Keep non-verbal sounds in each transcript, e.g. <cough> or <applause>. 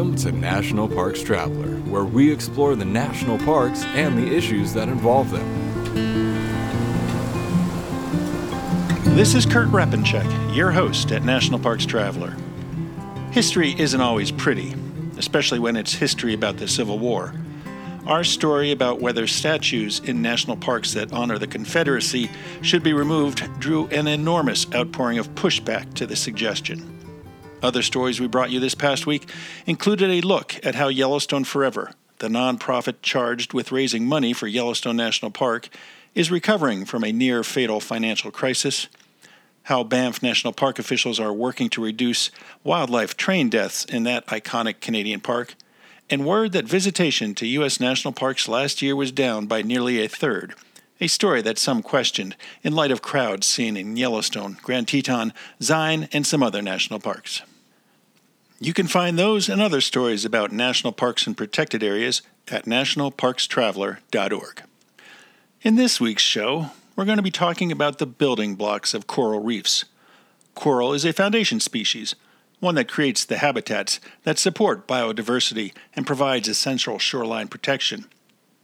Welcome to National Parks Traveler, where we explore the national parks and the issues that involve them. This is Kurt Repanshek, your host at National Parks Traveler. History isn't always pretty, especially when it's history about the Civil War. Our story about whether statues in national parks that honor the Confederacy should be removed drew an enormous outpouring of pushback to the suggestion. Other stories we brought you this past week included a look at how Yellowstone Forever, the nonprofit charged with raising money for Yellowstone National Park, is recovering from a near fatal financial crisis, how Banff National Park officials are working to reduce wildlife train deaths in that iconic Canadian park, and word that visitation to U.S. national parks last year was down by nearly a third. A story that some questioned in light of crowds seen in Yellowstone, Grand Teton, Zion, and some other national parks. You can find those and other stories about national parks and protected areas at nationalparkstraveler.org. In this week's show, we're going to be talking about the building blocks of coral reefs. Coral is a foundation species one that creates the habitats that support biodiversity and provides essential shoreline protection.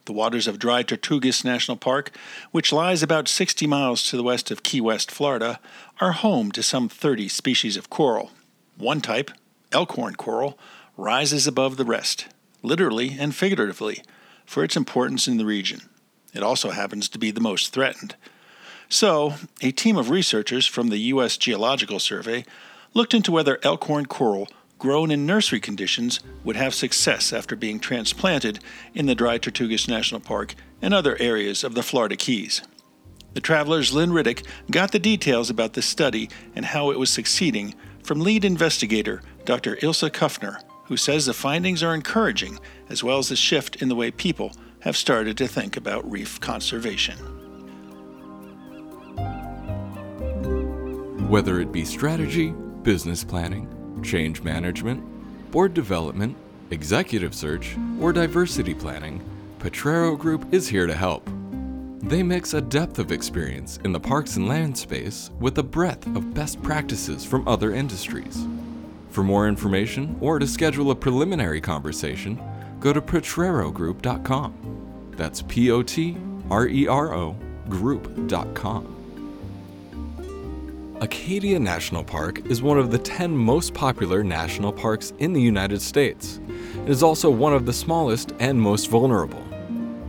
The waters of Dry Tortugas National Park, which lies about 60 miles to the west of Key West, Florida, are home to some 30 species of coral. One type, elkhorn coral, rises above the rest, literally and figuratively, for its importance in the region. It also happens to be the most threatened. So, a team of researchers from the U.S. Geological Survey looked into whether elkhorn coral grown in nursery conditions would have success after being transplanted in the Dry Tortugas National Park and other areas of the Florida Keys. The traveler's Lynn Riddick got the details about this study and how it was succeeding from lead investigator Dr. Ilse Kuffner, who says the findings are encouraging as well as the shift in the way people have started to think about reef conservation. Whether it be strategy, business planning, change management, board development, executive search, or diversity planning, Potrero Group is here to help. They mix a depth of experience in the parks and land space with a breadth of best practices from other industries. For more information or to schedule a preliminary conversation, go to potrerogroup.com. That's P O T R E R O group.com. Acadia National Park is one of the 10 most popular national parks in the United States. It is also one of the smallest and most vulnerable.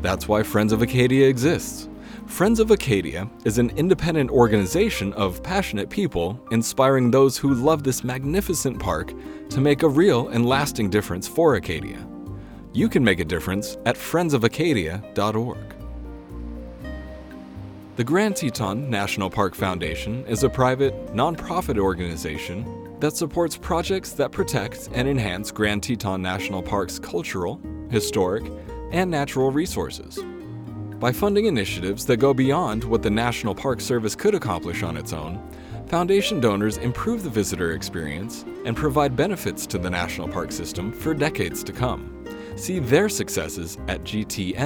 That's why Friends of Acadia exists. Friends of Acadia is an independent organization of passionate people inspiring those who love this magnificent park to make a real and lasting difference for Acadia. You can make a difference at friendsofacadia.org. The Grand Teton National Park Foundation is a private, nonprofit organization that supports projects that protect and enhance Grand Teton National Park's cultural, historic, and natural resources. By funding initiatives that go beyond what the National Park Service could accomplish on its own, Foundation donors improve the visitor experience and provide benefits to the national park system for decades to come. See their successes at gtnpf.org.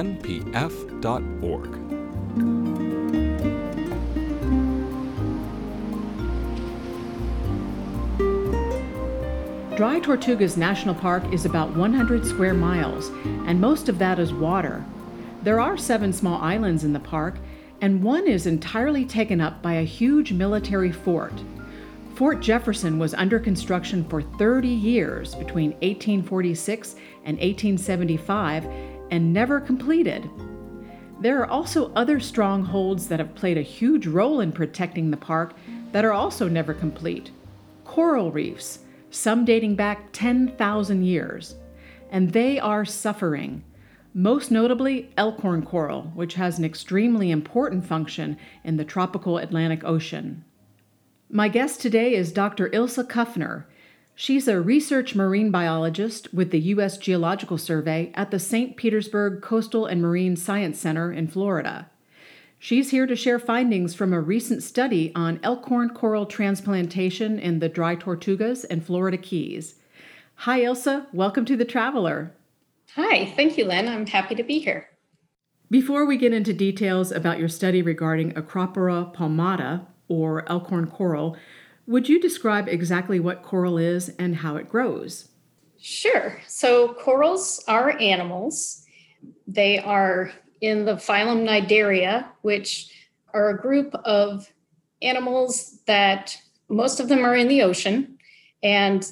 Dry Tortugas National Park is about 100 square miles, and most of that is water. There are seven small islands in the park, and one is entirely taken up by a huge military fort. Fort Jefferson was under construction for 30 years between 1846 and 1875 and never completed. There are also other strongholds that have played a huge role in protecting the park that are also never complete. Coral reefs, some dating back 10,000 years, and they are suffering. Most notably, elkhorn coral, which has an extremely important function in the tropical Atlantic Ocean. My guest today is Dr. Ilse Kuffner. She's a research marine biologist with the U.S. Geological Survey at the St. Petersburg Coastal and Marine Science Center in Florida. She's here to share findings from a recent study on elkhorn coral transplantation in the Dry Tortugas and Florida Keys. Hi, Ilse. Welcome to The Traveler. Hi, thank you, Lynn. I'm happy to be here. Before we get into details about your study regarding Acropora palmata, or elkhorn coral, would you describe exactly what coral is and how it grows? Sure. So corals are animals. They are in the phylum Cnidaria, which are a group of animals that most of them are in the ocean and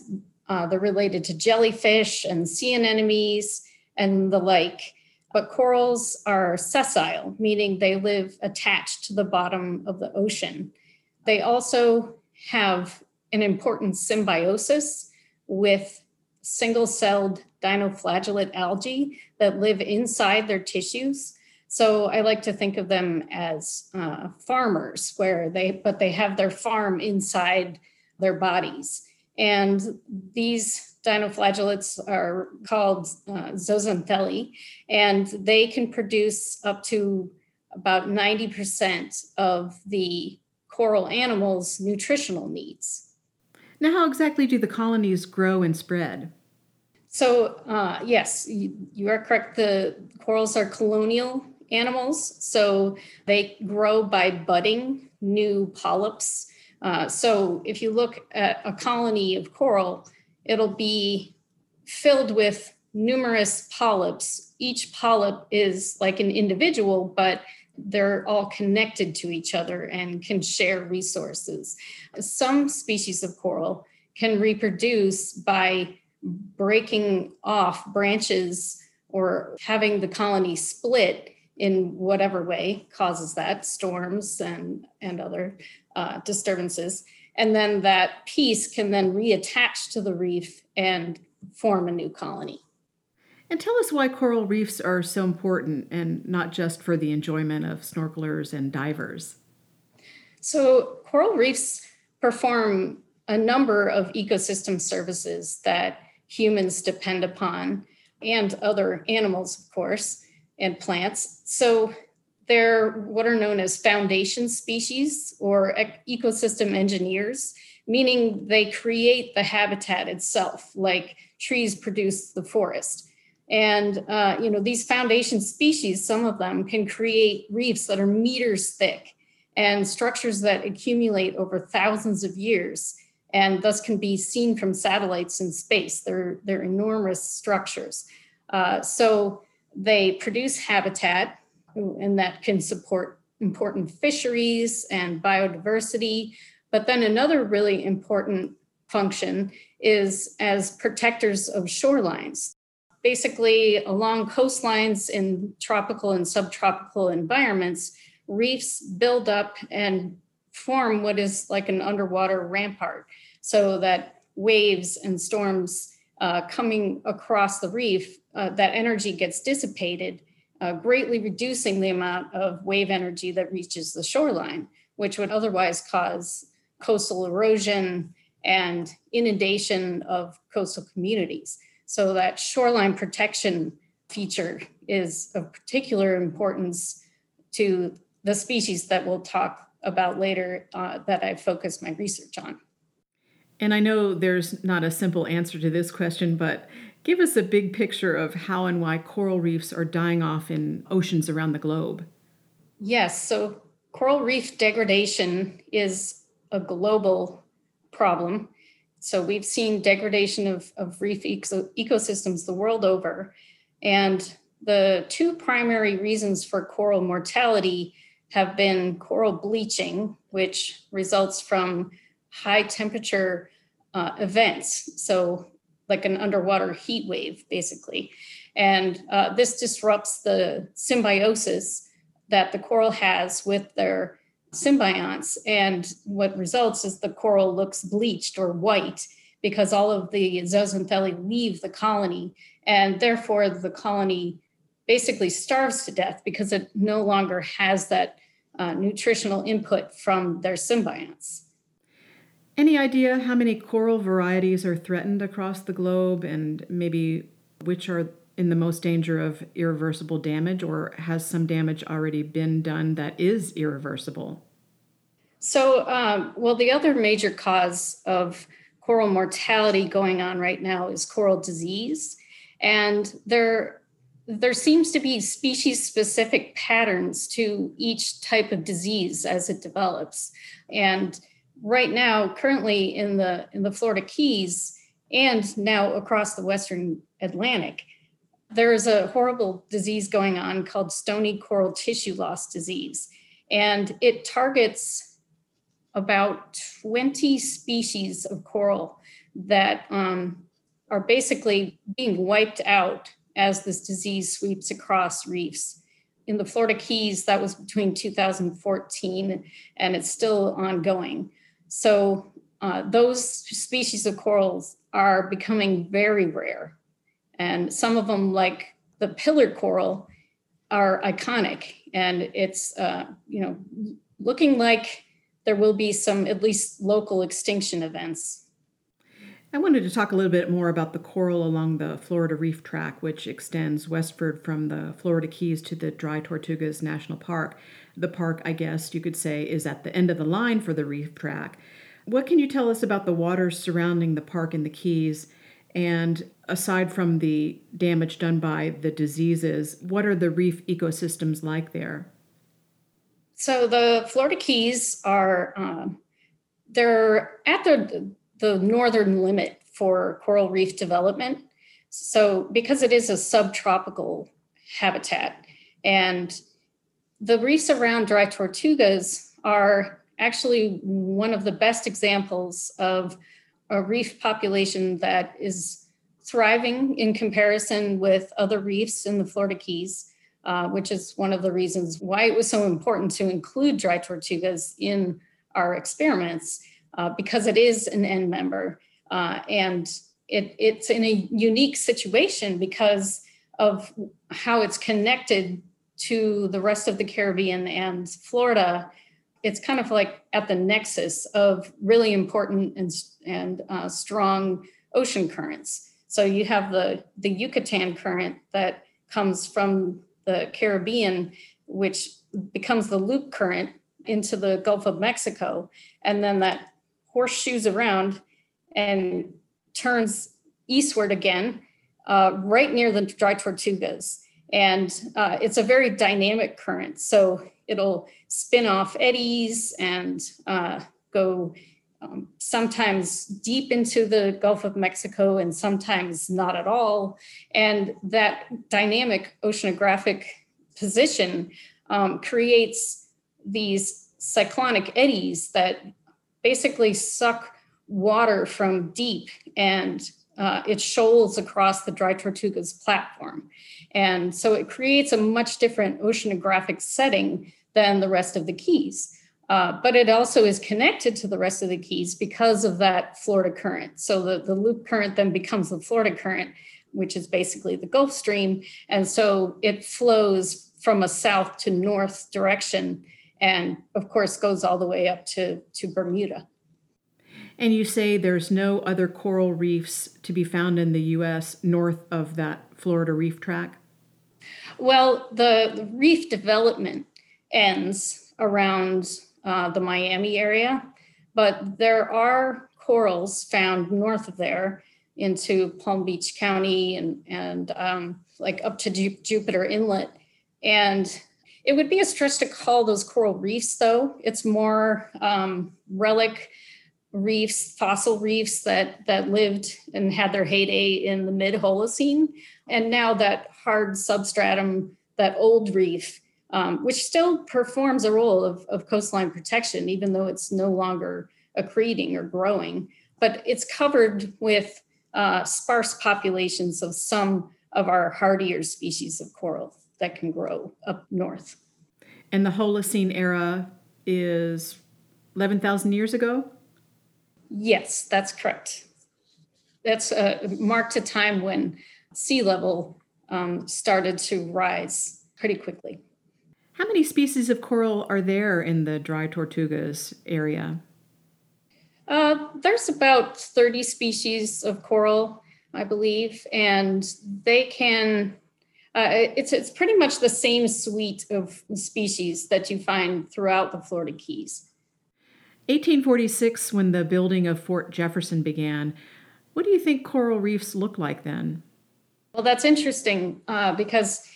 uh, they're related to jellyfish and sea anemones and the like. But corals are sessile, meaning they live attached to the bottom of the ocean. They also have an important symbiosis with single celled dinoflagellate algae that live inside their tissues. So I like to think of them as uh, farmers, where they, but they have their farm inside their bodies. And these dinoflagellates are called uh, zooxanthellae, and they can produce up to about 90% of the coral animals' nutritional needs. Now, how exactly do the colonies grow and spread? So, uh, yes, you, you are correct. The corals are colonial animals, so they grow by budding new polyps uh, so if you look at a colony of coral, it'll be filled with numerous polyps. Each polyp is like an individual, but they're all connected to each other and can share resources. Some species of coral can reproduce by breaking off branches or having the colony split in whatever way causes that storms and and other uh, disturbances. And then that piece can then reattach to the reef and form a new colony. And tell us why coral reefs are so important and not just for the enjoyment of snorkelers and divers. So, coral reefs perform a number of ecosystem services that humans depend upon, and other animals, of course, and plants. So, they're what are known as foundation species or ecosystem engineers, meaning they create the habitat itself, like trees produce the forest. And uh, you know these foundation species, some of them can create reefs that are meters thick and structures that accumulate over thousands of years and thus can be seen from satellites in space. They're, they're enormous structures. Uh, so they produce habitat um, and that can support important fisheries and biodiversity. But then another really important function is as protectors of shorelines. Basically, along coastlines in tropical and subtropical environments, reefs build up and form what is like an underwater rampart so that waves and storms uh, coming across the reef, uh, that energy gets dissipated uh, greatly reducing the amount of wave energy that reaches the shoreline, which would otherwise cause coastal erosion and inundation of coastal communities. So, that shoreline protection feature is of particular importance to the species that we'll talk about later uh, that I focus my research on. And I know there's not a simple answer to this question, but Give us a big picture of how and why coral reefs are dying off in oceans around the globe. Yes, so coral reef degradation is a global problem. So we've seen degradation of, of reef eco- ecosystems the world over. And the two primary reasons for coral mortality have been coral bleaching, which results from high temperature uh, events. So like an underwater heat wave, basically. And uh, this disrupts the symbiosis that the coral has with their symbionts. And what results is the coral looks bleached or white because all of the zooxanthellae leave the colony. And therefore, the colony basically starves to death because it no longer has that uh, nutritional input from their symbionts. Any idea how many coral varieties are threatened across the globe and maybe which are in the most danger of irreversible damage or has some damage already been done that is irreversible? So, um, well, the other major cause of coral mortality going on right now is coral disease. And there, there seems to be species specific patterns to each type of disease as it develops. And right now, currently in the in the Florida Keys, and now across the Western Atlantic. There is a horrible disease going on called stony coral tissue loss disease, and it targets about 20 species of coral that um, are basically being wiped out as this disease sweeps across reefs. In the Florida Keys, that was between 2014 and it's still ongoing. So, uh, those species of corals are becoming very rare. And some of them, like the pillar coral, are iconic. And it's, uh, you know, looking like there will be some at least local extinction events. I wanted to talk a little bit more about the coral along the Florida Reef Tract, which extends westward from the Florida Keys to the Dry Tortugas National Park. The park, I guess you could say, is at the end of the line for the reef tract. What can you tell us about the waters surrounding the park and the Keys? And aside from the damage done by the diseases, what are the reef ecosystems like there? So the Florida Keys are um, they're at the the northern limit for coral reef development. So because it is a subtropical habitat, and the reefs around dry tortugas are actually one of the best examples of a reef population that is thriving in comparison with other reefs in the Florida Keys. Uh, which is one of the reasons why it was so important to include dry tortugas in our experiments, uh, because it is an end member. Uh, and it, it's in a unique situation because of how it's connected to the rest of the Caribbean and Florida. It's kind of like at the nexus of really important and, and uh, strong ocean currents. So you have the, the Yucatan current that comes from the Caribbean, which becomes the loop current into the Gulf of Mexico. And then that horseshoes around and turns eastward again, uh, right near the dry tortugas. And uh, it's a very dynamic current. So it'll spin off eddies and uh, go um, sometimes deep into the Gulf of Mexico and sometimes not at all. And that dynamic oceanographic position um, creates these cyclonic eddies that basically suck water from deep and uh, it shoals across the Dry Tortugas platform. And so it creates a much different oceanographic setting than the rest of the Keys. Uh, but it also is connected to the rest of the keys because of that Florida current. So the, the loop current then becomes the Florida current, which is basically the Gulf Stream. And so it flows from a south to north direction and, of course, goes all the way up to, to Bermuda. And you say there's no other coral reefs to be found in the US north of that Florida reef tract? Well, the, reef development ends around uh, the Miami area, but there are corals found north of there into Palm Beach County and and um, like up to Ju- Jupiter Inlet, and it would be a stretch to call those coral reefs, though. It's more um, relic reefs, fossil reefs that that lived and had their heyday in the mid Holocene, and now that hard substratum, that old reef um, which still performs a role of, of coastline protection, even though it's no longer accreting or growing. But it's covered with uh, sparse populations of some of our hardier species of coral that can grow up north. And the Holocene era is 11,000 years ago? Yes, that's correct. That's uh, marked a time when sea level um, started to rise pretty quickly. How many species of coral are there in the dry tortugas area? Uh, there's about 30 species of coral, I believe, and they can. Uh, it's it's pretty much the same suite of species that you find throughout the Florida Keys. 1846, when the building of Fort Jefferson began, what do you think coral reefs look like then? Well, that's interesting uh, because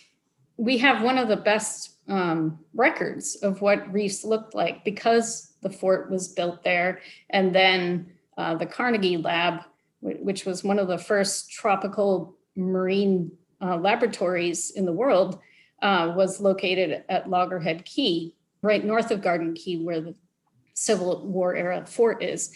we have one of the best um, records of what reefs looked like because the fort was built there. And then uh, the Carnegie Lab which was one of the first tropical marine uh, laboratories in the world, uh, was located at Loggerhead Key, right north of Garden Key, where the Civil War era fort is.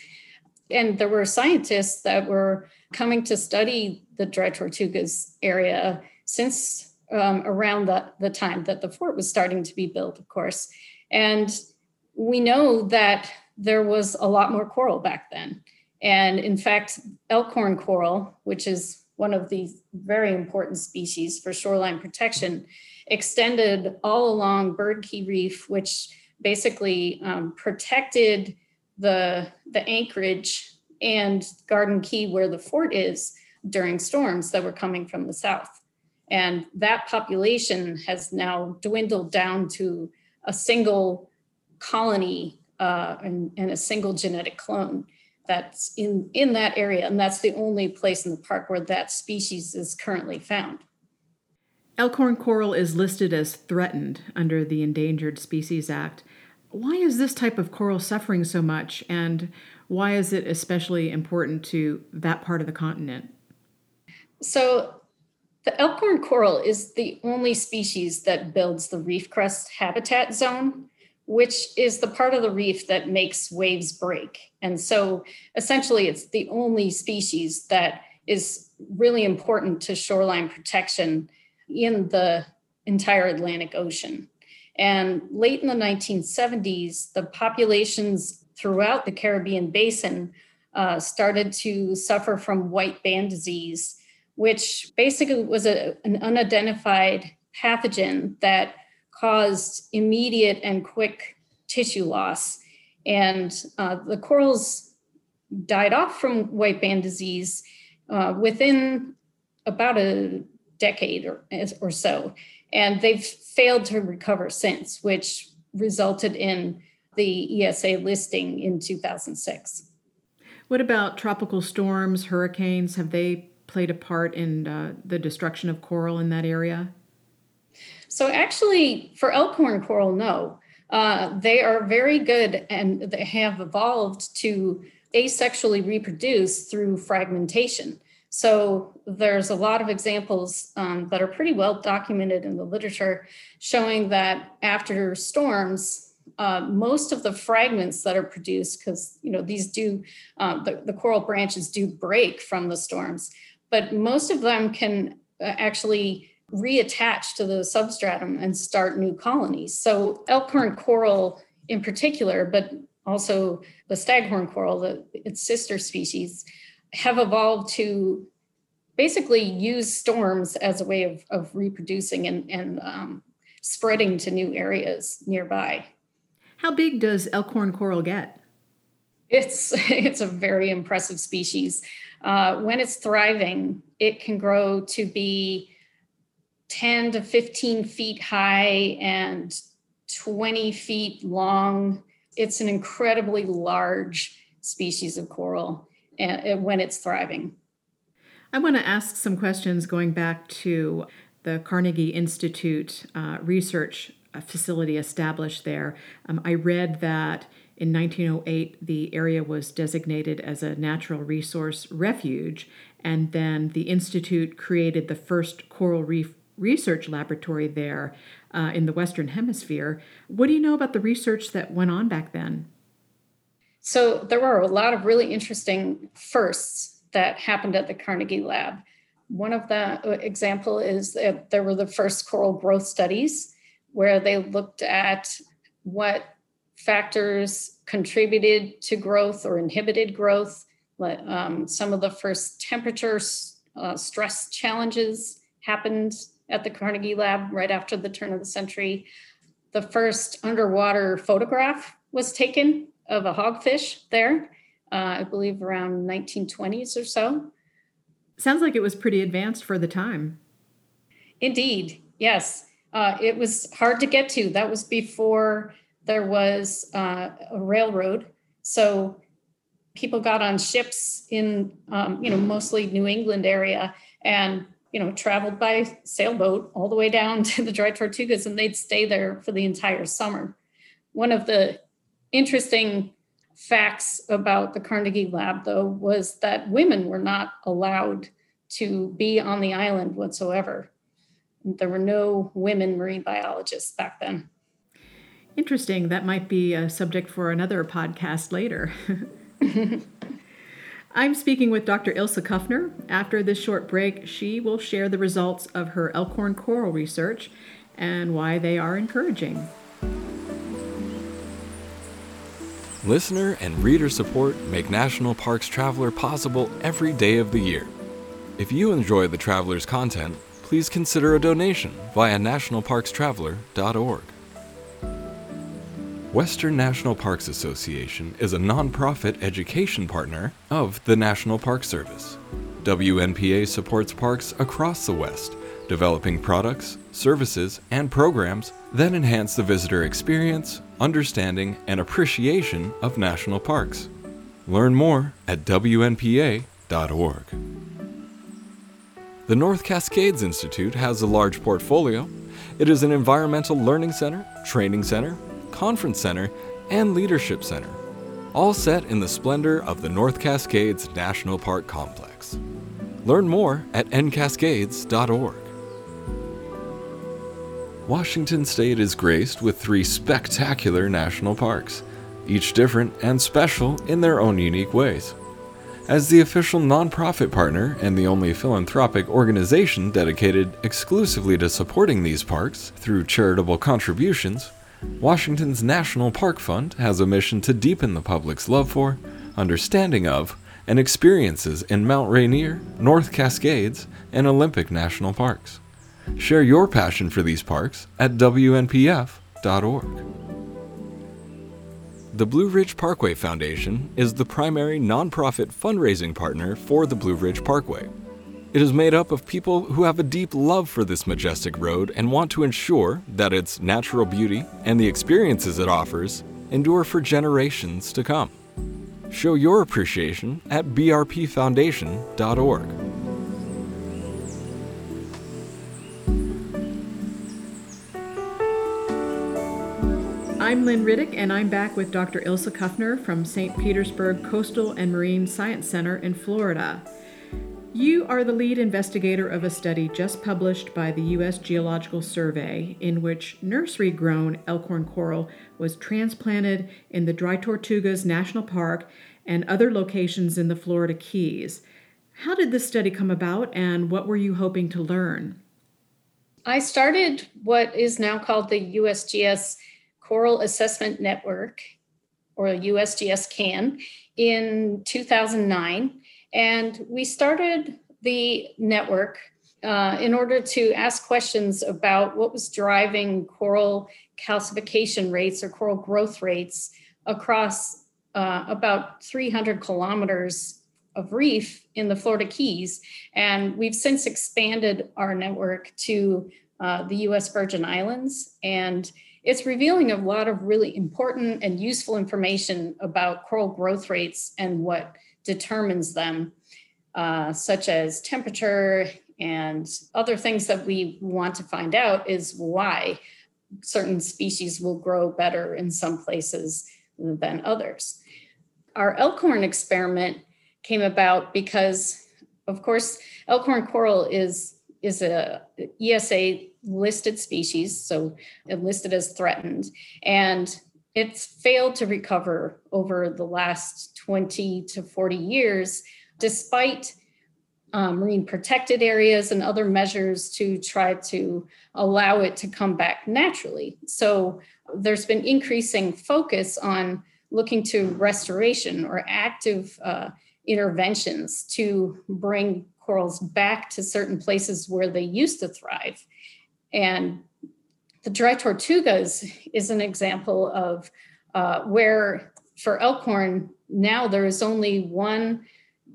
And there were scientists that were coming to study the Dry Tortugas area since um, around the, the time that the fort was starting to be built, of course. And we know that there was a lot more coral back then. And in fact, elkhorn coral, which is one of the very important species for shoreline protection, extended all along Bird Key Reef, which basically um, protected the, the anchorage and Garden Key, where the fort is, during storms that were coming from the south. And that population has now dwindled down to a single colony uh, and, and, a single genetic clone that's in, in that area. And that's the only place in the park where that species is currently found. Elkhorn coral is listed as threatened under the Endangered Species Act. Why is this type of coral suffering so much, and why is it especially important to that part of the continent? So, the elkhorn coral is the only species that builds the reef crust habitat zone, which is the part of the reef that makes waves break. And so, essentially, it's the only species that is really important to shoreline protection in the entire Atlantic Ocean. And late in the 1970s, the populations throughout the Caribbean basin uh, started to suffer from white band disease, which basically was a, an unidentified pathogen that caused immediate and quick tissue loss. And uh, the corals died off from white band disease uh, within about a decade or, or so. And they've failed to recover since, which resulted in the ESA listing in 2006. What about tropical storms, hurricanes? Have they played a part in uh, the destruction of coral in that area? So, actually, for elkhorn coral, no. Uh, they are very good and they have evolved to asexually reproduce through fragmentation. So there's a lot of examples um, that are pretty well documented in the literature showing that after storms, uh, most of the fragments that are produced, because you know these do uh, the, the coral branches do break from the storms, but most of them can uh, actually reattach to the substratum and start new colonies. So elkhorn coral in particular, but also the staghorn coral, the, its sister species, have evolved to basically use storms as a way of, of reproducing and, and um, spreading to new areas nearby. How big does elkhorn coral get? It's <laughs> it's a very impressive species. Uh, when it's thriving, it can grow to be 10 to 15 feet high and 20 feet long. It's an incredibly large species of coral when it's thriving. I want to ask some questions going back to the Carnegie Institute uh, research facility established there. Um, I read that in 1908 the area was designated as a natural resource refuge, and then the Institute created the first coral reef research laboratory there uh, in the Western Hemisphere. What do you know about the research that went on back then? So there were a lot of really interesting firsts that happened at the Carnegie Lab. One of the uh, example is that there were the first coral growth studies where they looked at what factors contributed to growth or inhibited growth. Um, some of the first temperature uh, stress challenges happened at the Carnegie Lab right after the turn of the century. The first underwater photograph was taken of a hogfish there, uh, I believe around 1920s or so. Sounds like it was pretty advanced for the time. Indeed, yes. Uh, it was hard to get to. That was before there was uh, a railroad. So people got on ships in, um, you know, mostly New England area and, you know, traveled by sailboat all the way down <laughs> to the Dry Tortugas and they'd stay there for the entire summer. One of the interesting facts about the Carnegie Lab, though, was that women were not allowed to be on the island whatsoever. There were no women marine biologists back then. Interesting. That might be a subject for another podcast later. <laughs> I'm speaking with Dr. Ilse Kuffner. After this short break, she will share the results of her Elkhorn coral research and why they are encouraging. Listener and reader support make National Parks Traveler possible every day of the year. If you enjoy the Traveler's content, please consider a donation via nationalparkstraveler.org. Western National Parks Association is a nonprofit education partner of the National Park Service. WNPA supports parks across the West, developing products, services, and programs that enhance the visitor experience, understanding, and appreciation of national parks. Learn more at WNPA.org. The North Cascades Institute has a large portfolio. It is an environmental learning center, training center, conference center, and leadership center, all set in the splendor of the North Cascades National Park Complex. Learn more at ncascades.org. Washington State is graced with three spectacular national parks, each different and special in their own unique ways. As the official nonprofit partner and the only philanthropic organization dedicated exclusively to supporting these parks through charitable contributions, Washington's National Park Fund has a mission to deepen the public's love for, understanding of, and experiences in Mount Rainier, North Cascades, and Olympic National Parks. Share your passion for these parks at WNPF.org. The Blue Ridge Parkway Foundation is the primary nonprofit fundraising partner for the Blue Ridge Parkway. It is made up of people who have a deep love for this majestic road and want to ensure that its natural beauty and the experiences it offers endure for generations to come. Show your appreciation at brpfoundation.org. I'm Lynn Riddick, and I'm back with Dr. Ilse Kuffner from St. Petersburg Coastal and Marine Science Center in Florida. You are the lead investigator of a study just published by the U.S. Geological Survey in which nursery grown elkhorn coral was transplanted in the Dry Tortugas National Park and other locations in the Florida Keys. How did this study come about, and what were you hoping to learn? I started what is now called the USGS Coral Assessment Network, or USGS CAN, in 2009. And we started the network uh, in order to ask questions about what was driving coral calcification rates or coral growth rates across uh, about 300 kilometers of reef in the Florida Keys. And we've since expanded our network to uh, the US Virgin Islands. And it's revealing a lot of really important and useful information about coral growth rates and what determines them, uh, such as temperature and other things that we want to find out is why certain species will grow better in some places than others. Our elkhorn experiment came about because, of course, elkhorn coral is is a ESA listed species, so listed as threatened, and it's failed to recover over the last 20 to 40 years, despite um, marine protected areas and other measures to try to allow it to come back naturally. So there's been increasing focus on looking to restoration or active uh, interventions to bring corals back to certain places where they used to thrive. And the dry tortugas is an example of uh, where for elkhorn, now there is only one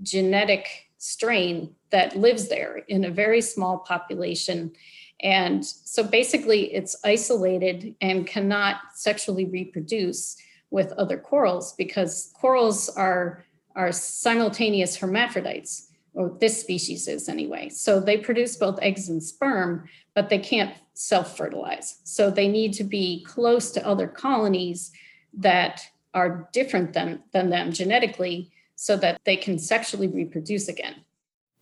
genetic strain that lives there in a very small population. And so basically, it's isolated and cannot sexually reproduce with other corals because corals are, are simultaneous hermaphrodites or this species is anyway. So they produce both eggs and sperm, but they can't self fertilize. So they need to be close to other colonies that are different than, than them genetically so that they can sexually reproduce again.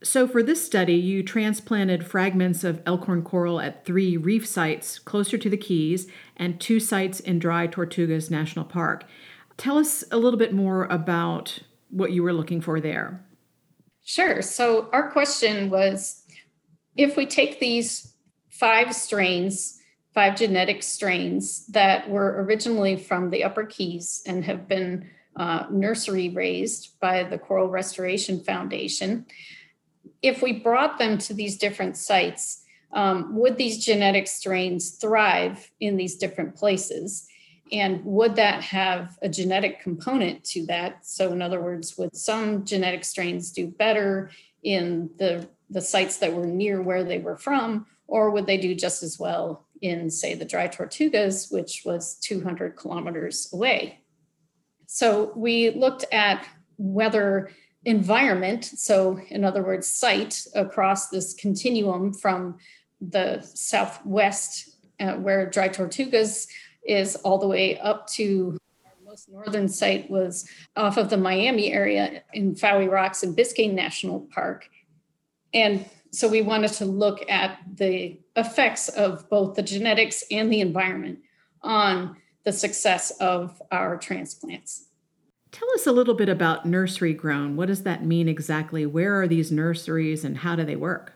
So, for this study, you transplanted fragments of elkhorn coral at three reef sites closer to the Keys and two sites in Dry Tortugas National Park. Tell us a little bit more about what you were looking for there. Sure. So, our question was if we take these five strains, five genetic strains that were originally from the Upper Keys and have been uh, nursery raised by the Coral Restoration Foundation, if we brought them to these different sites, um, would these genetic strains thrive in these different places? And would that have a genetic component to that? So, in other words, would some genetic strains do better in the, the sites that were near where they were from, or would they do just as well in, say, the dry Tortugas, which was 200 kilometers away? So, we looked at whether environment, so in other words, site across this continuum from the southwest, uh, where Dry Tortugas is, all the way up to our most northern site was off of the Miami area in Fowey Rocks and Biscayne National Park. And so we wanted to look at the effects of both the genetics and the environment on the success of our transplants. Tell us a little bit about nursery grown. What does that mean exactly? Where are these nurseries and how do they work?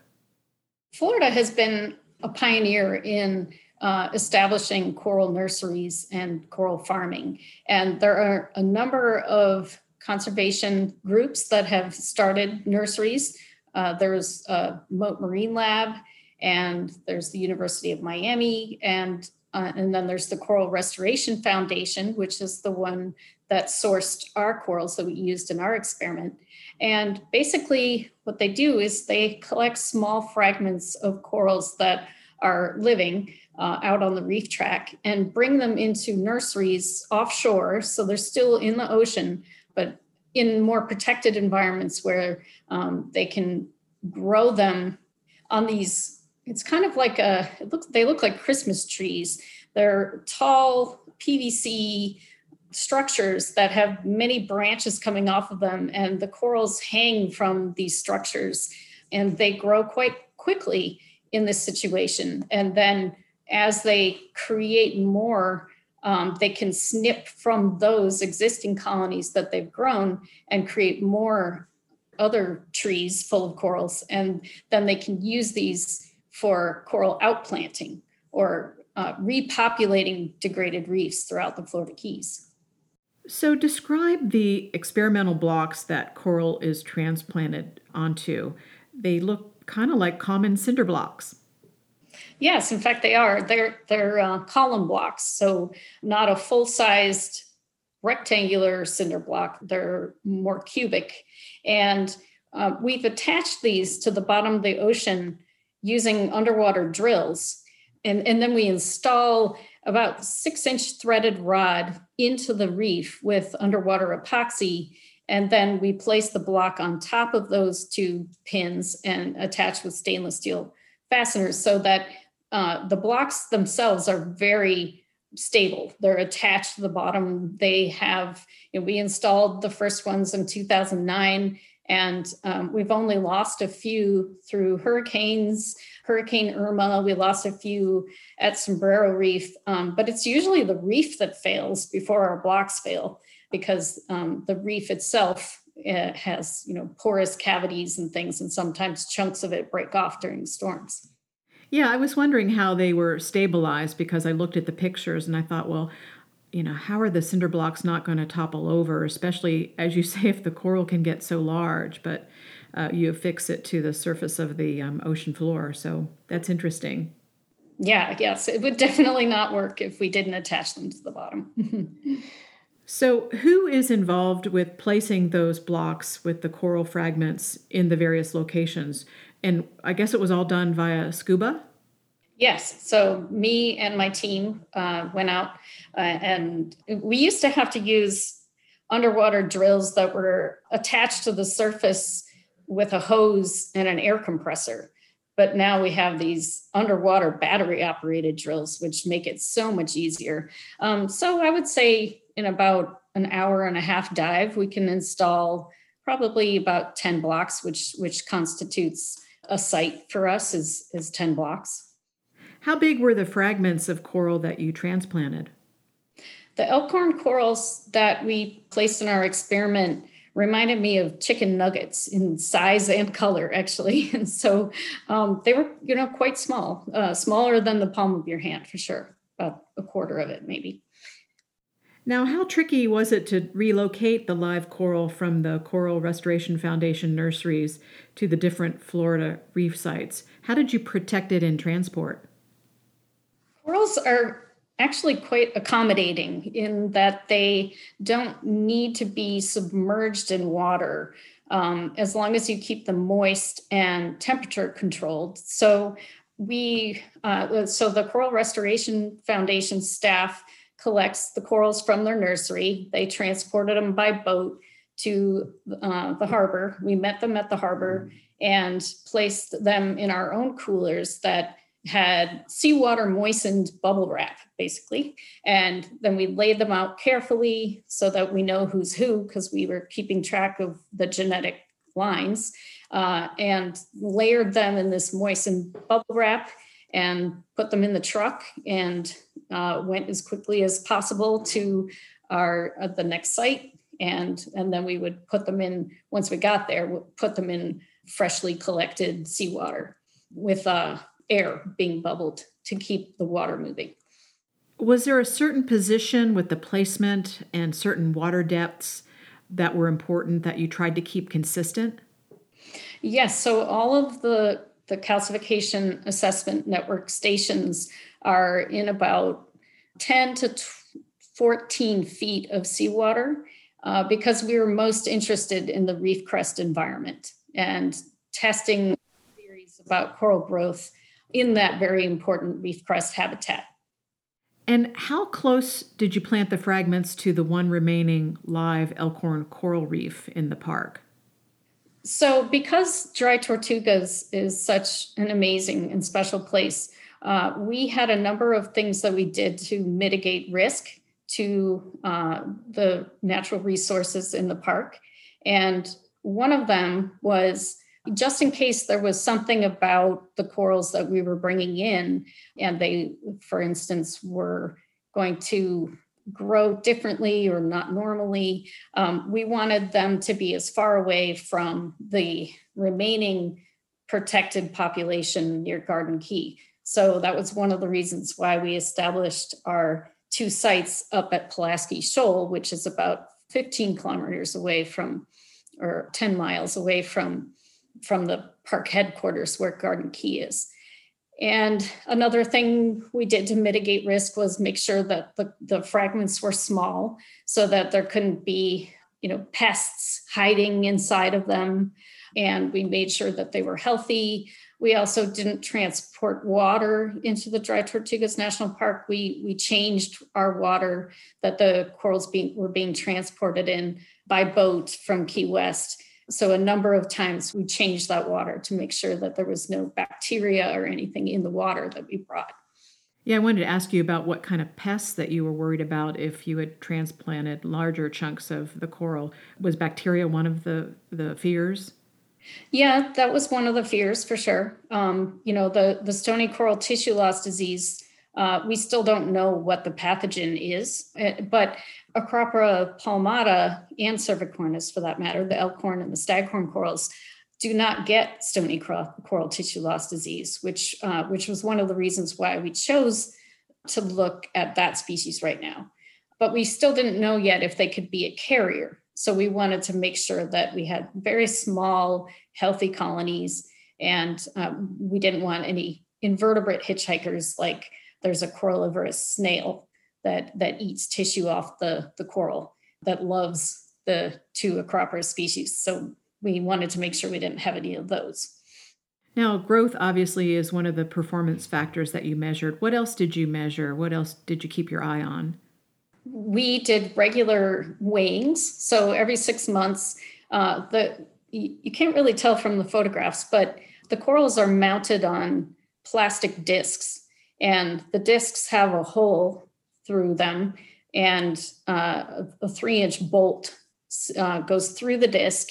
Florida has been a pioneer in uh, establishing coral nurseries and coral farming. And there are a number of conservation groups that have started nurseries. Uh, there's a Mote Marine Lab, and there's the University of Miami, and uh, and then there's the Coral Restoration Foundation, which is the one that sourced our corals that we used in our experiment. And basically, what they do is they collect small fragments of corals that are living uh, out on the reef tract and bring them into nurseries offshore. So they're still in the ocean, but in more protected environments where um, they can grow them on these. It's kind of like a, it looks, they look like Christmas trees. They're tall PVC structures that have many branches coming off of them, and the corals hang from these structures and they grow quite quickly in this situation. And then as they create more, um, they can snip from those existing colonies that they've grown and create more other trees full of corals. And then they can use these for coral outplanting or uh, repopulating degraded reefs throughout the Florida Keys. So, describe the experimental blocks that coral is transplanted onto. They look kind of like common cinder blocks. Yes, in fact, they are. They're they're uh, column blocks, so not a full sized rectangular cinder block. They're more cubic, and uh, we've attached these to the bottom of the ocean using underwater drills, and and then we install about six inch threaded rod into the reef with underwater epoxy. And then we place the block on top of those two pins and attach with stainless steel fasteners so that uh, the blocks themselves are very stable. They're attached to the bottom. They have, you know, we installed the first ones in 2009, and um, we've only lost a few through hurricanes, Hurricane Irma. We lost a few at Sombrero Reef, um, but it's usually the reef that fails before our blocks fail because um, the reef itself uh, has, you know, porous cavities and things, and sometimes chunks of it break off during storms. Yeah, I was wondering how they were stabilized because I looked at the pictures and I thought, well, you know, how are the cinder blocks not going to topple over, especially as you <laughs> say, if the coral can get so large, but uh, you affix it to the surface of the um, ocean floor. So that's interesting. Yeah, yes, it would <laughs> definitely not work if we didn't attach them to the bottom. <laughs> so, who is involved with placing those blocks with the coral fragments in the various locations? And I guess it was all done via scuba? Yes. So me and my team uh, went out, uh, and we used to have to use underwater drills that were attached to the surface with a hose and an air compressor. But now we have these underwater battery operated drills, which make it so much easier. Um, so I would say in about an hour and a half dive, we can install probably about 10 blocks, which which constitutes a site for us is is 10 blocks. How big were the fragments of coral that you transplanted? The elkhorn corals that we placed in our experiment reminded me of chicken nuggets in size and color, actually. <laughs> And so um, they were, you know, quite small, uh, smaller than the palm of your hand for sure, about a quarter of it, maybe. Now, how tricky was it to relocate the live coral from the Coral Restoration Foundation nurseries to the different Florida reef sites? How did you protect it in transport? Corals are actually quite accommodating in that they don't need to be submerged in water um, as long as you keep them moist and temperature controlled. So we, uh, so the Coral Restoration Foundation staff collects the corals from their nursery. They transported them by boat to uh, the harbor. We met them at the harbor and placed them in our own coolers that had seawater moistened bubble wrap, basically. And then we laid them out carefully so that we know who's who, because we were keeping track of the genetic lines, uh, and layered them in this moistened bubble wrap and put them in the truck and uh, went as quickly as possible to our uh, the next site. And and then we would put them in once we got there we'd put them in freshly collected seawater with uh, air being bubbled to keep the water moving. Was there a certain position with the placement and certain water depths that were important that you tried to keep consistent? Yes so all of the the calcification assessment network stations are in about 10 to 14 feet of seawater uh, because we were most interested in the reef crest environment and testing theories about coral growth in that very important reef crest habitat. And how close did you plant the fragments to the one remaining live elkhorn coral reef in the park? So, because Dry Tortugas is such an amazing and special place, uh, we had a number of things that we did to mitigate risk to uh, the natural resources in the park. And one of them was just in case there was something about the corals that we were bringing in, and they, for instance, were going to grow differently or not normally. Um, we wanted them to be as far away from the remaining protected population near Garden Key. So that was one of the reasons why we established our two sites up at Pulaski Shoal, which is about 15 kilometers away from, or 10 miles away from, from the park headquarters where Garden Key is. And another thing we did to mitigate risk was make sure that the, the fragments were small so that there couldn't be, you know, pests hiding inside of them. And we made sure that they were healthy. We also didn't transport water into the Dry Tortugas National Park. We we changed our water that the corals being, were being transported in by boat from Key West so a number of times we changed that water to make sure that there was no bacteria or anything in the water that we brought. Yeah, I wanted to ask you about what kind of pests that you were worried about if you had transplanted larger chunks of the coral. Was bacteria one of the the fears? Yeah, that was one of the fears for sure. Um, you know, the the stony coral tissue loss disease. Uh, we still don't know what the pathogen is, eh, but Acropora palmata and cervicornis, for that matter, the elkhorn and the staghorn corals, do not get stony coral tissue loss disease, which uh, which was one of the reasons why we chose to look at that species right now. But we still didn't know yet if they could be a carrier. So we wanted to make sure that we had very small, healthy colonies, and um, we didn't want any invertebrate hitchhikers like there's a corallivorous snail that that eats tissue off the the coral that loves the two Acropora species. So we wanted to make sure we didn't have any of those. Now, growth obviously is one of the performance factors that you measured. What else did you measure? What else did you keep your eye on? We did regular weighings. So every six months, uh, the you can't really tell from the photographs, but the corals are mounted on plastic discs, and the discs have a hole through them and uh, a three inch bolt uh, goes through the disc.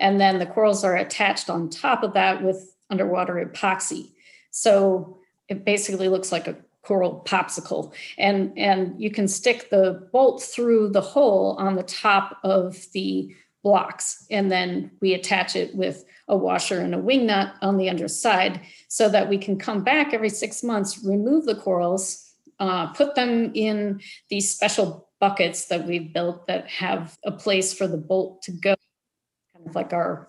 And then the corals are attached on top of that with underwater epoxy. So it basically looks like a coral popsicle and and you can stick the bolt through the hole on the top of the blocks and then we attach it with a washer and a wing nut on the underside so that we can come back every six months remove the corals uh, put them in these special buckets that we've built that have a place for the bolt to go kind of like our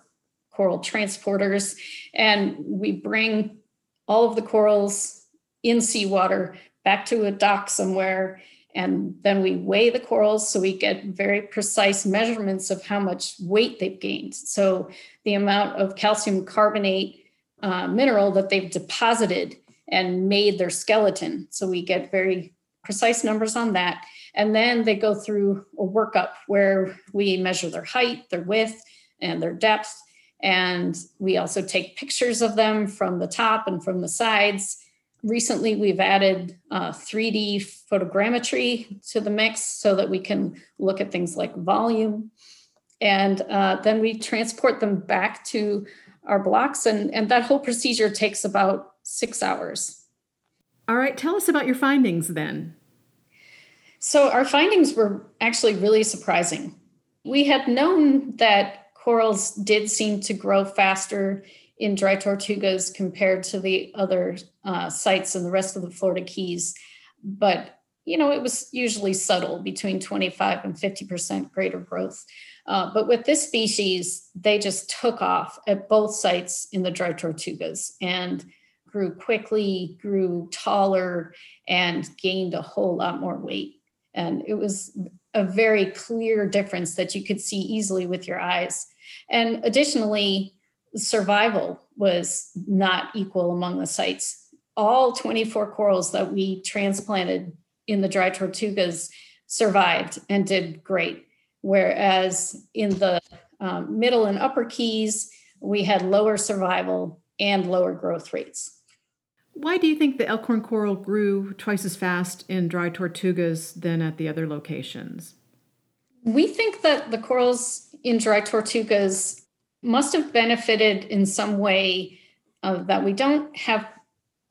coral transporters and we bring all of the corals in seawater back to a dock somewhere. And then we weigh the corals so we get very precise measurements of how much weight they've gained. So the amount of calcium carbonate uh, mineral that they've deposited and made their skeleton. So we get very precise numbers on that. And then they go through a workup where we measure their height, their width, and their depth. And we also take pictures of them from the top and from the sides recently we've added uh, 3D photogrammetry to the mix so that we can look at things like volume. And uh, then we transport them back to our blocks, and, and that whole procedure takes about six hours. All right, tell us about your findings then. So, our findings were actually really surprising. We had known that corals did seem to grow faster in dry tortugas compared to the other uh, sites in the rest of the Florida Keys. But, you know, it was usually subtle between 25 and 50% greater growth. Uh, but with this species, they just took off at both sites in the dry tortugas and grew quickly, grew taller, and gained a whole lot more weight. And it was a very clear difference that you could see easily with your eyes. And additionally, survival was not equal among the sites. All 24 corals that we transplanted in the dry tortugas survived and did great. Whereas in the um, middle and upper keys, we had lower survival and lower growth rates. Why do you think the elkhorn coral grew twice as fast in dry tortugas than at the other locations? We think that the corals in dry tortugas must have benefited in some way uh, that we don't have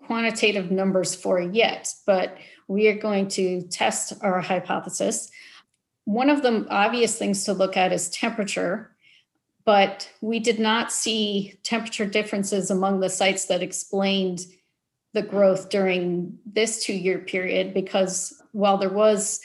quantitative numbers for yet, but we are going to test our hypothesis. One of the obvious things to look at is temperature, but we did not see temperature differences among the sites that explained the growth during this two year period because while there was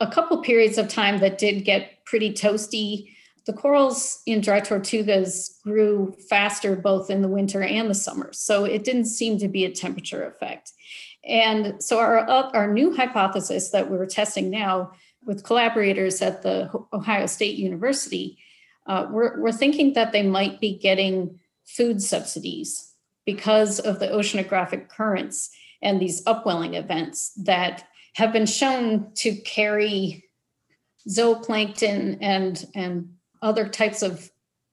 a couple periods of time that did get pretty toasty the corals in dry tortugas grew faster both in the winter and the summer. So it didn't seem to be a temperature effect. And so our, our new hypothesis that we're testing now with collaborators at the Ohio State University, uh, we're, we're thinking that they might be getting food subsidies because of the oceanographic currents and these upwelling events that have been shown to carry zooplankton and, and other types of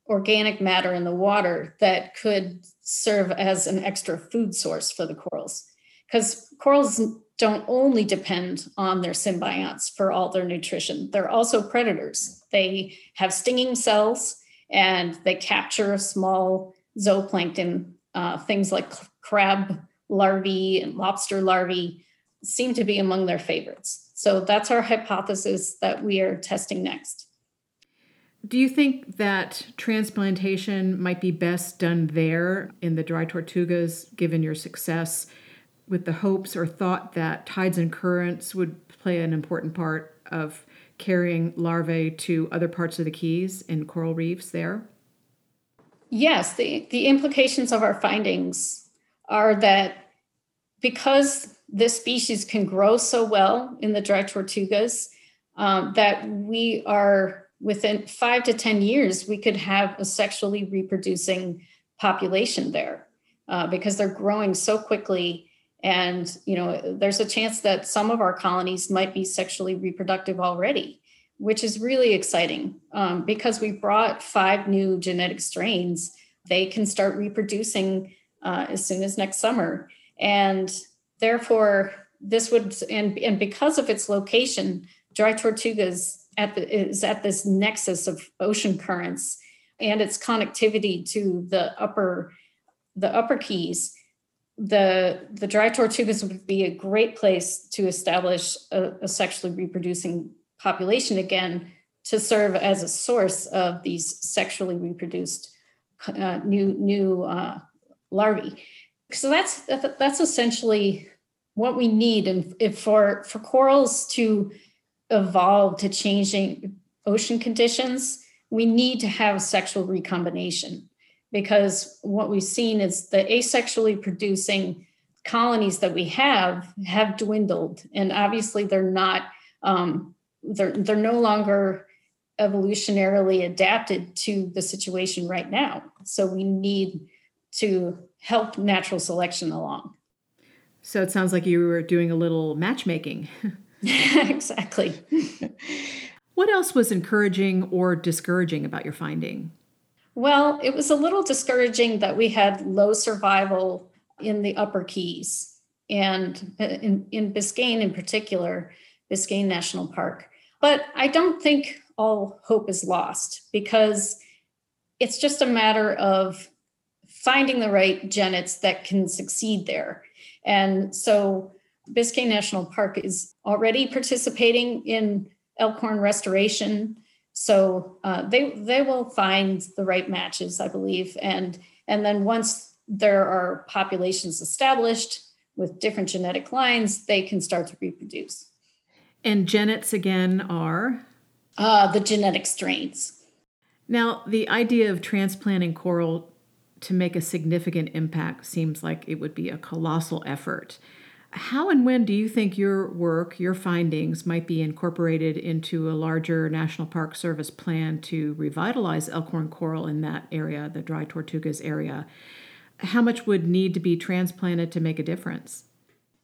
organic matter in the water that could serve as an extra food source for the corals. Because corals don't only depend on their symbionts for all their nutrition, they're also predators. They have stinging cells and they capture small zooplankton, uh, things like crab larvae and lobster larvae seem to be among their favorites. So that's our hypothesis that we are testing next. Do you think that transplantation might be best done there in the dry tortugas, given your success, with the hopes or thought that tides and currents would play an important part of carrying larvae to other parts of the Keys and coral reefs there? Yes, the, the implications of our findings are that because this species can grow so well in the dry tortugas, um, that we are within five to 10 years, we could have a sexually reproducing population there uh, because they're growing so quickly. And, you know, there's a chance that some of our colonies might be sexually reproductive already, which is really exciting um, because we brought five new genetic strains. They can start reproducing uh, as soon as next summer. And therefore, this would, and, and because of its location, dry tortugas at the, is at this nexus of ocean currents and its connectivity to the upper the upper keys the the dry tortugas would be a great place to establish a, a sexually reproducing population again to serve as a source of these sexually reproduced uh, new new uh, larvae. So that's that's essentially what we need, and if for for corals to evolve to changing ocean conditions, we need to have sexual recombination because what we've seen is the asexually producing colonies that we have have dwindled, and obviously they're not um, they're they're no longer evolutionarily adapted to the situation right now. So we need to help natural selection along. So it sounds like you were doing a little matchmaking. <laughs> <laughs> exactly. what else was encouraging or discouraging about your finding? Well, it was a little discouraging that we had low survival in the upper keys and uh, in, in Biscayne in particular, Biscayne National Park. But I don't think all hope is lost because it's just a matter of finding the right genets that can succeed there. And so Biscayne National Park is already participating in elkhorn restoration. So uh, they they will find the right matches, I believe, and and then once there are populations established with different genetic lines, they can start to reproduce. And genets again are uh, the genetic strains. Now, the idea of transplanting coral to make a significant impact seems like it would be a colossal effort. How and when do you think your work, your findings, might be incorporated into a larger National Park Service plan to revitalize elkhorn coral in that area, the dry tortugas area? How much would need to be transplanted to make a difference?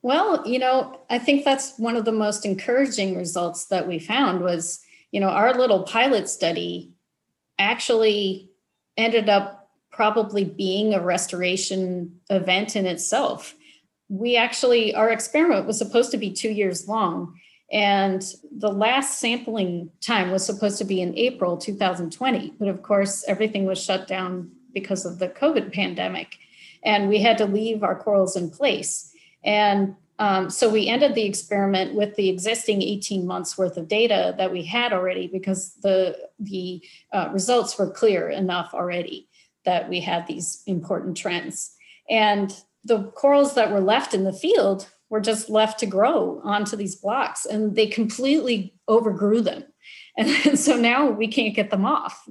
Well, you know, I think that's one of the most encouraging results that we found was you know, our little pilot study actually ended up probably being a restoration event in itself. We actually, our experiment was supposed to be two years long. And the last sampling time was supposed to be in April 2020. But of course, everything was shut down because of the COVID pandemic. And we had to leave our corals in place. And um, so we ended the experiment with the existing 18 months worth of data that we had already because the the uh, results were clear enough already that we had these important trends. And the corals that were left in the field were just left to grow onto these blocks and they completely overgrew them. And <laughs> so now we can't get them off.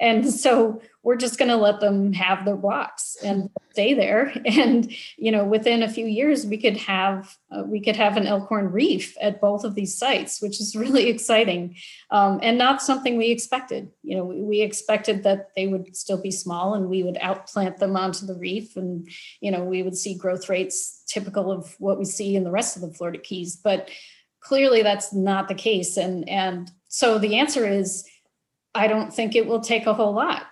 And so we're just going to let them have their blocks and stay there. <laughs> And, you know, within a few years, we could have, uh, we could have an elkhorn reef at both of these sites, which is <laughs> really exciting um, and not something we expected. You know, we, we expected that they would still be small and we would outplant them onto the reef and, you know, we would see growth rates typical of what we see in the rest of the Florida Keys. But clearly that's not the case. And, and so the answer is I don't think it will take a whole lot.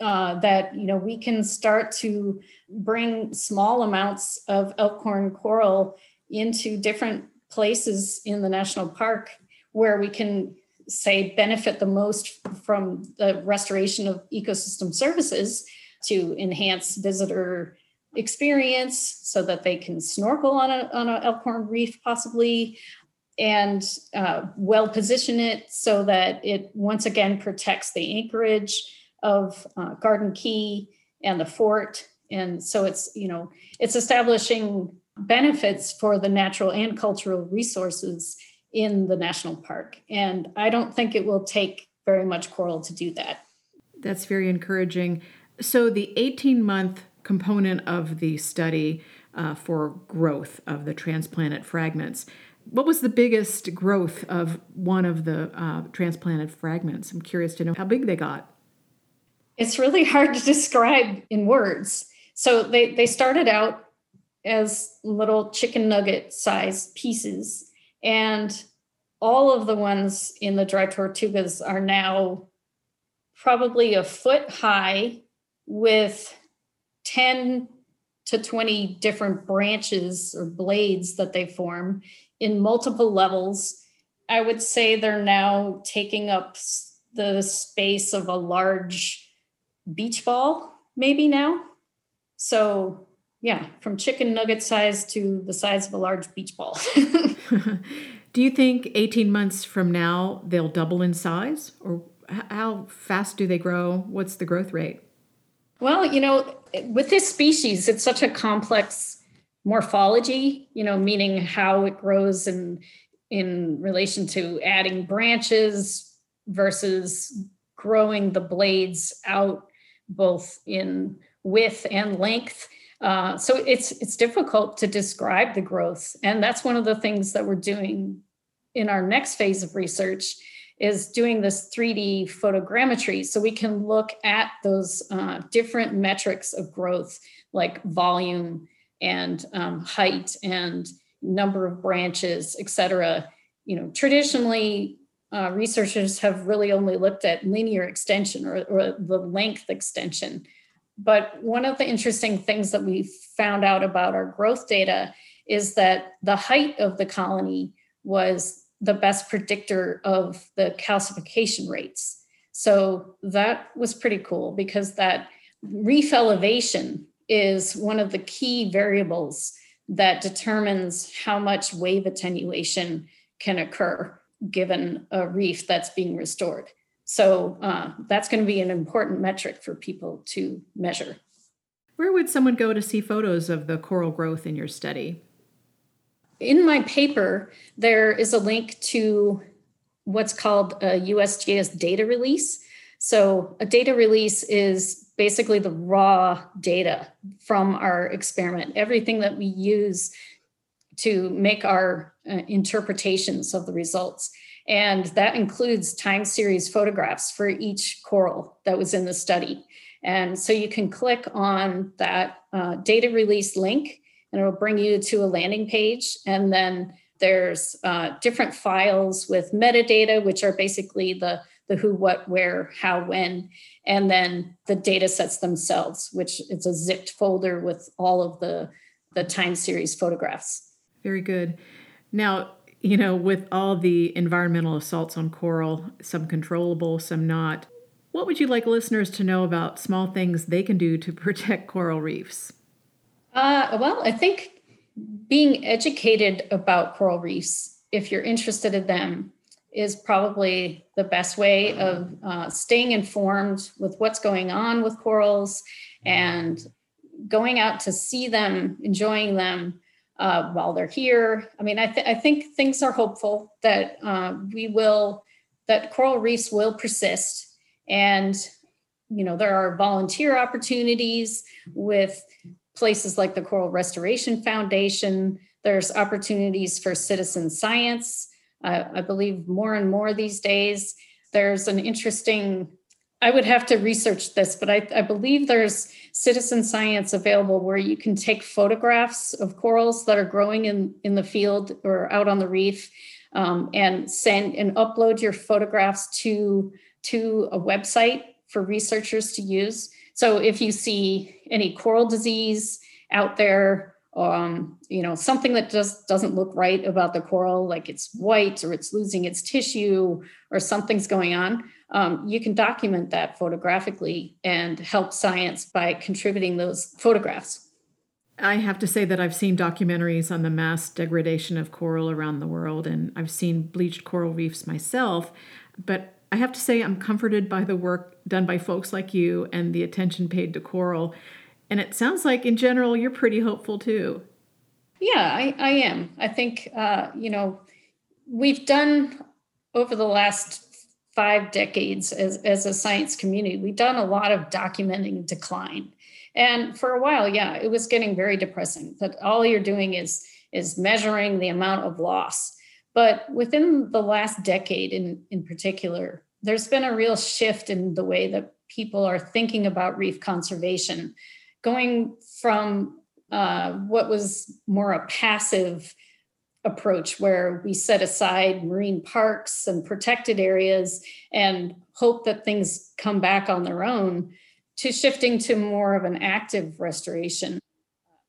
Uh, that you know we can start to bring small amounts of elkhorn coral into different places in the national park where we can say benefit the most from the restoration of ecosystem services to enhance visitor experience so that they can snorkel on a on a elkhorn reef possibly and uh, well position it so that it once again protects the anchorage of uh, Garden Key and the fort. And so it's, you know, it's establishing benefits for the natural and cultural resources in the national park. And I don't think it will take very much coral to do that. That's very encouraging. So the 18 month component of the study uh, for growth of the transplanted fragments what was the biggest growth of one of the uh, transplanted fragments? I'm curious to know how big they got. It's really hard to describe in words. So they, they started out as little chicken nugget sized pieces, and all of the ones in the dry tortugas are now probably a foot high with 10 to 20 different branches or blades that they form in multiple levels I would say they're now taking up the space of a large beach ball, maybe now. So, yeah, from chicken nugget size to the size of a large beach ball. <laughs> <laughs> do you think 18 months from now they'll double in size? Or how fast do they grow? What's the growth rate? Well, you know, with this species, it's such a complex morphology, you know, meaning how it grows in in relation to adding branches versus growing the blades out both in width and length. Uh, so it's it's difficult to describe the growth, and that's one of the things that we're doing in our next phase of research is doing this 3D photogrammetry, so we can look at those uh, different metrics of growth, like volume and um, height and number of branches, et cetera. You know, traditionally, uh, researchers have really only looked at linear extension or, or the length extension. But one of the interesting things that we found out about our growth data is that the height of the colony was the best predictor of the calcification rates. So that was pretty cool because that reef elevation is one of the key variables that determines how much wave attenuation can occur given a reef that's being restored. So uh, that's going to be an important metric for people to measure. Where would someone go to see photos of the coral growth in your study? In my paper, there is a link to what's called a USGS data release. So, a data release is basically the raw data from our experiment, everything that we use to make our uh, interpretations of the results. And that includes time series photographs for each coral that was in the study. And so you can click on that uh, data release link and it'll bring you to a landing page. And then there's uh, different files with metadata, which are basically the the who, what, where, how, when, and then the data sets themselves, which it's a zipped folder with all of the, the time series photographs. Very good. Now, you know, with all the environmental assaults on coral, some controllable, some not, what would you like listeners to know about small things they can do to <laughs> protect coral reefs? Uh, well, I think being educated about coral reefs, if you're interested in them, is probably the best way of uh, staying informed with what's going on with corals and going out to see them, enjoying them uh, while they're here. I mean, I, th- I think things are hopeful that uh, we will, that coral reefs will persist. And, you know, there are volunteer opportunities with places like the Coral Restoration Foundation. There's opportunities for citizen science uh, I believe more and more these days. There's an interesting, I would have to research this, but I, I believe there's citizen science available where you can take photographs of corals that are growing in, in the field or out on the reef um, and send and upload your photographs to, to a website for researchers to use. So if you see any coral disease out there, um, you know, something that just doesn't look right about the coral, like it's white or it's losing its tissue or something's going on, um, you can document that photographically and help science by contributing those photographs. I have to say that I've seen documentaries on the mass degradation of coral around the world, and I've seen bleached coral reefs myself. But I have to say, I'm comforted by the work done by folks like you and the attention paid to coral. And it sounds like, in general, you're pretty hopeful too. Yeah, I, I am. I think, uh, you know, we've done over the last five decades as, as a science community, we've done a lot of documenting decline. And for a while, yeah, it was getting very depressing that all you're doing is, is measuring the amount of loss. But within the last decade in, in particular, there's been a real shift in the way that people are thinking about reef conservation going from uh, what was more a passive approach where we set aside marine parks and protected areas and hope that things come back on their own to shifting to more of an active restoration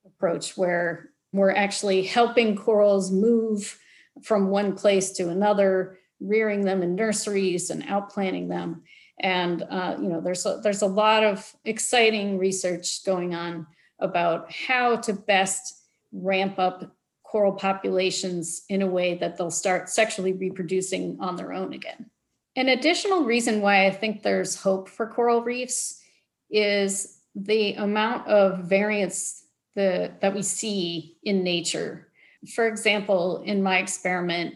approach where we're actually helping corals move from one place to another, rearing them in nurseries and outplanting them. And uh, you know, there's a, there's a lot of exciting research going on about how to best ramp up coral populations in a way that they'll start sexually reproducing on their own again. An additional reason why I think there's hope for coral reefs is the amount of variance the, that we see in nature. For example, in my experiment,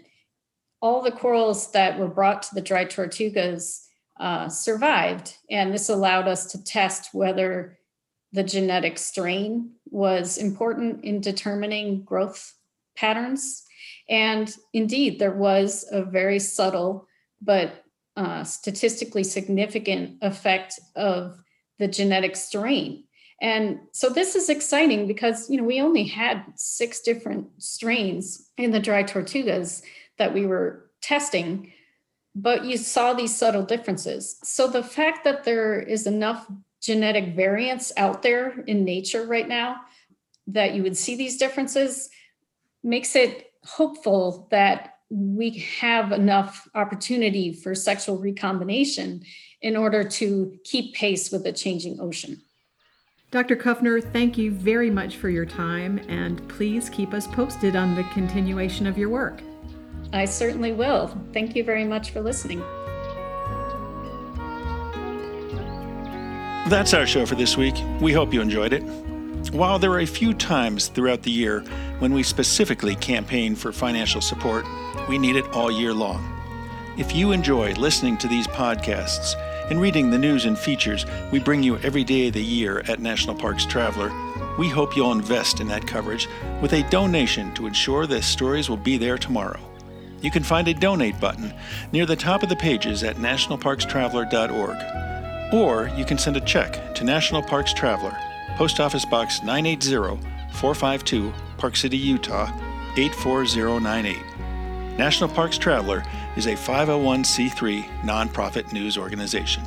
all the corals that were brought to the dry tortugas uh, survived. And this allowed us to test whether the genetic strain was important in determining growth patterns. And indeed, there was a very subtle but uh, statistically significant effect of the genetic strain. And so this is exciting because you know we only had six different strains in the dry tortugas that we were testing, but you saw these subtle differences. So the fact that there is enough genetic variance out there in nature right now that you would see these differences makes it hopeful that we have enough opportunity for sexual recombination in order to keep pace with the changing ocean. Dr. Kuffner, thank you very much for your time, and please keep us posted on the continuation of your work. I certainly will. Thank you very much for listening. That's our show for this week. We hope you enjoyed it. While there are a few times throughout the year when we specifically campaign for financial support, we need it all year long. If you enjoy listening to these podcasts and reading the news and features we bring you every day of the year at National Parks Traveler, we hope you'll invest in that coverage with a donation to ensure the stories will be there tomorrow. You can find a donate button near the top of the pages at nationalparkstraveler.org. Or you can send a check to National Parks Traveler, Post Office Box 980 452, Park City, Utah 84098. National Parks Traveler is a 501c3 nonprofit news organization.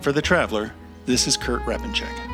For The Traveler, this is Kurt Repanshek.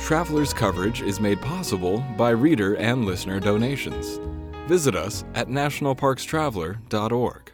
Traveler's coverage is made possible by reader and listener donations. Visit us at nationalparkstraveler.org.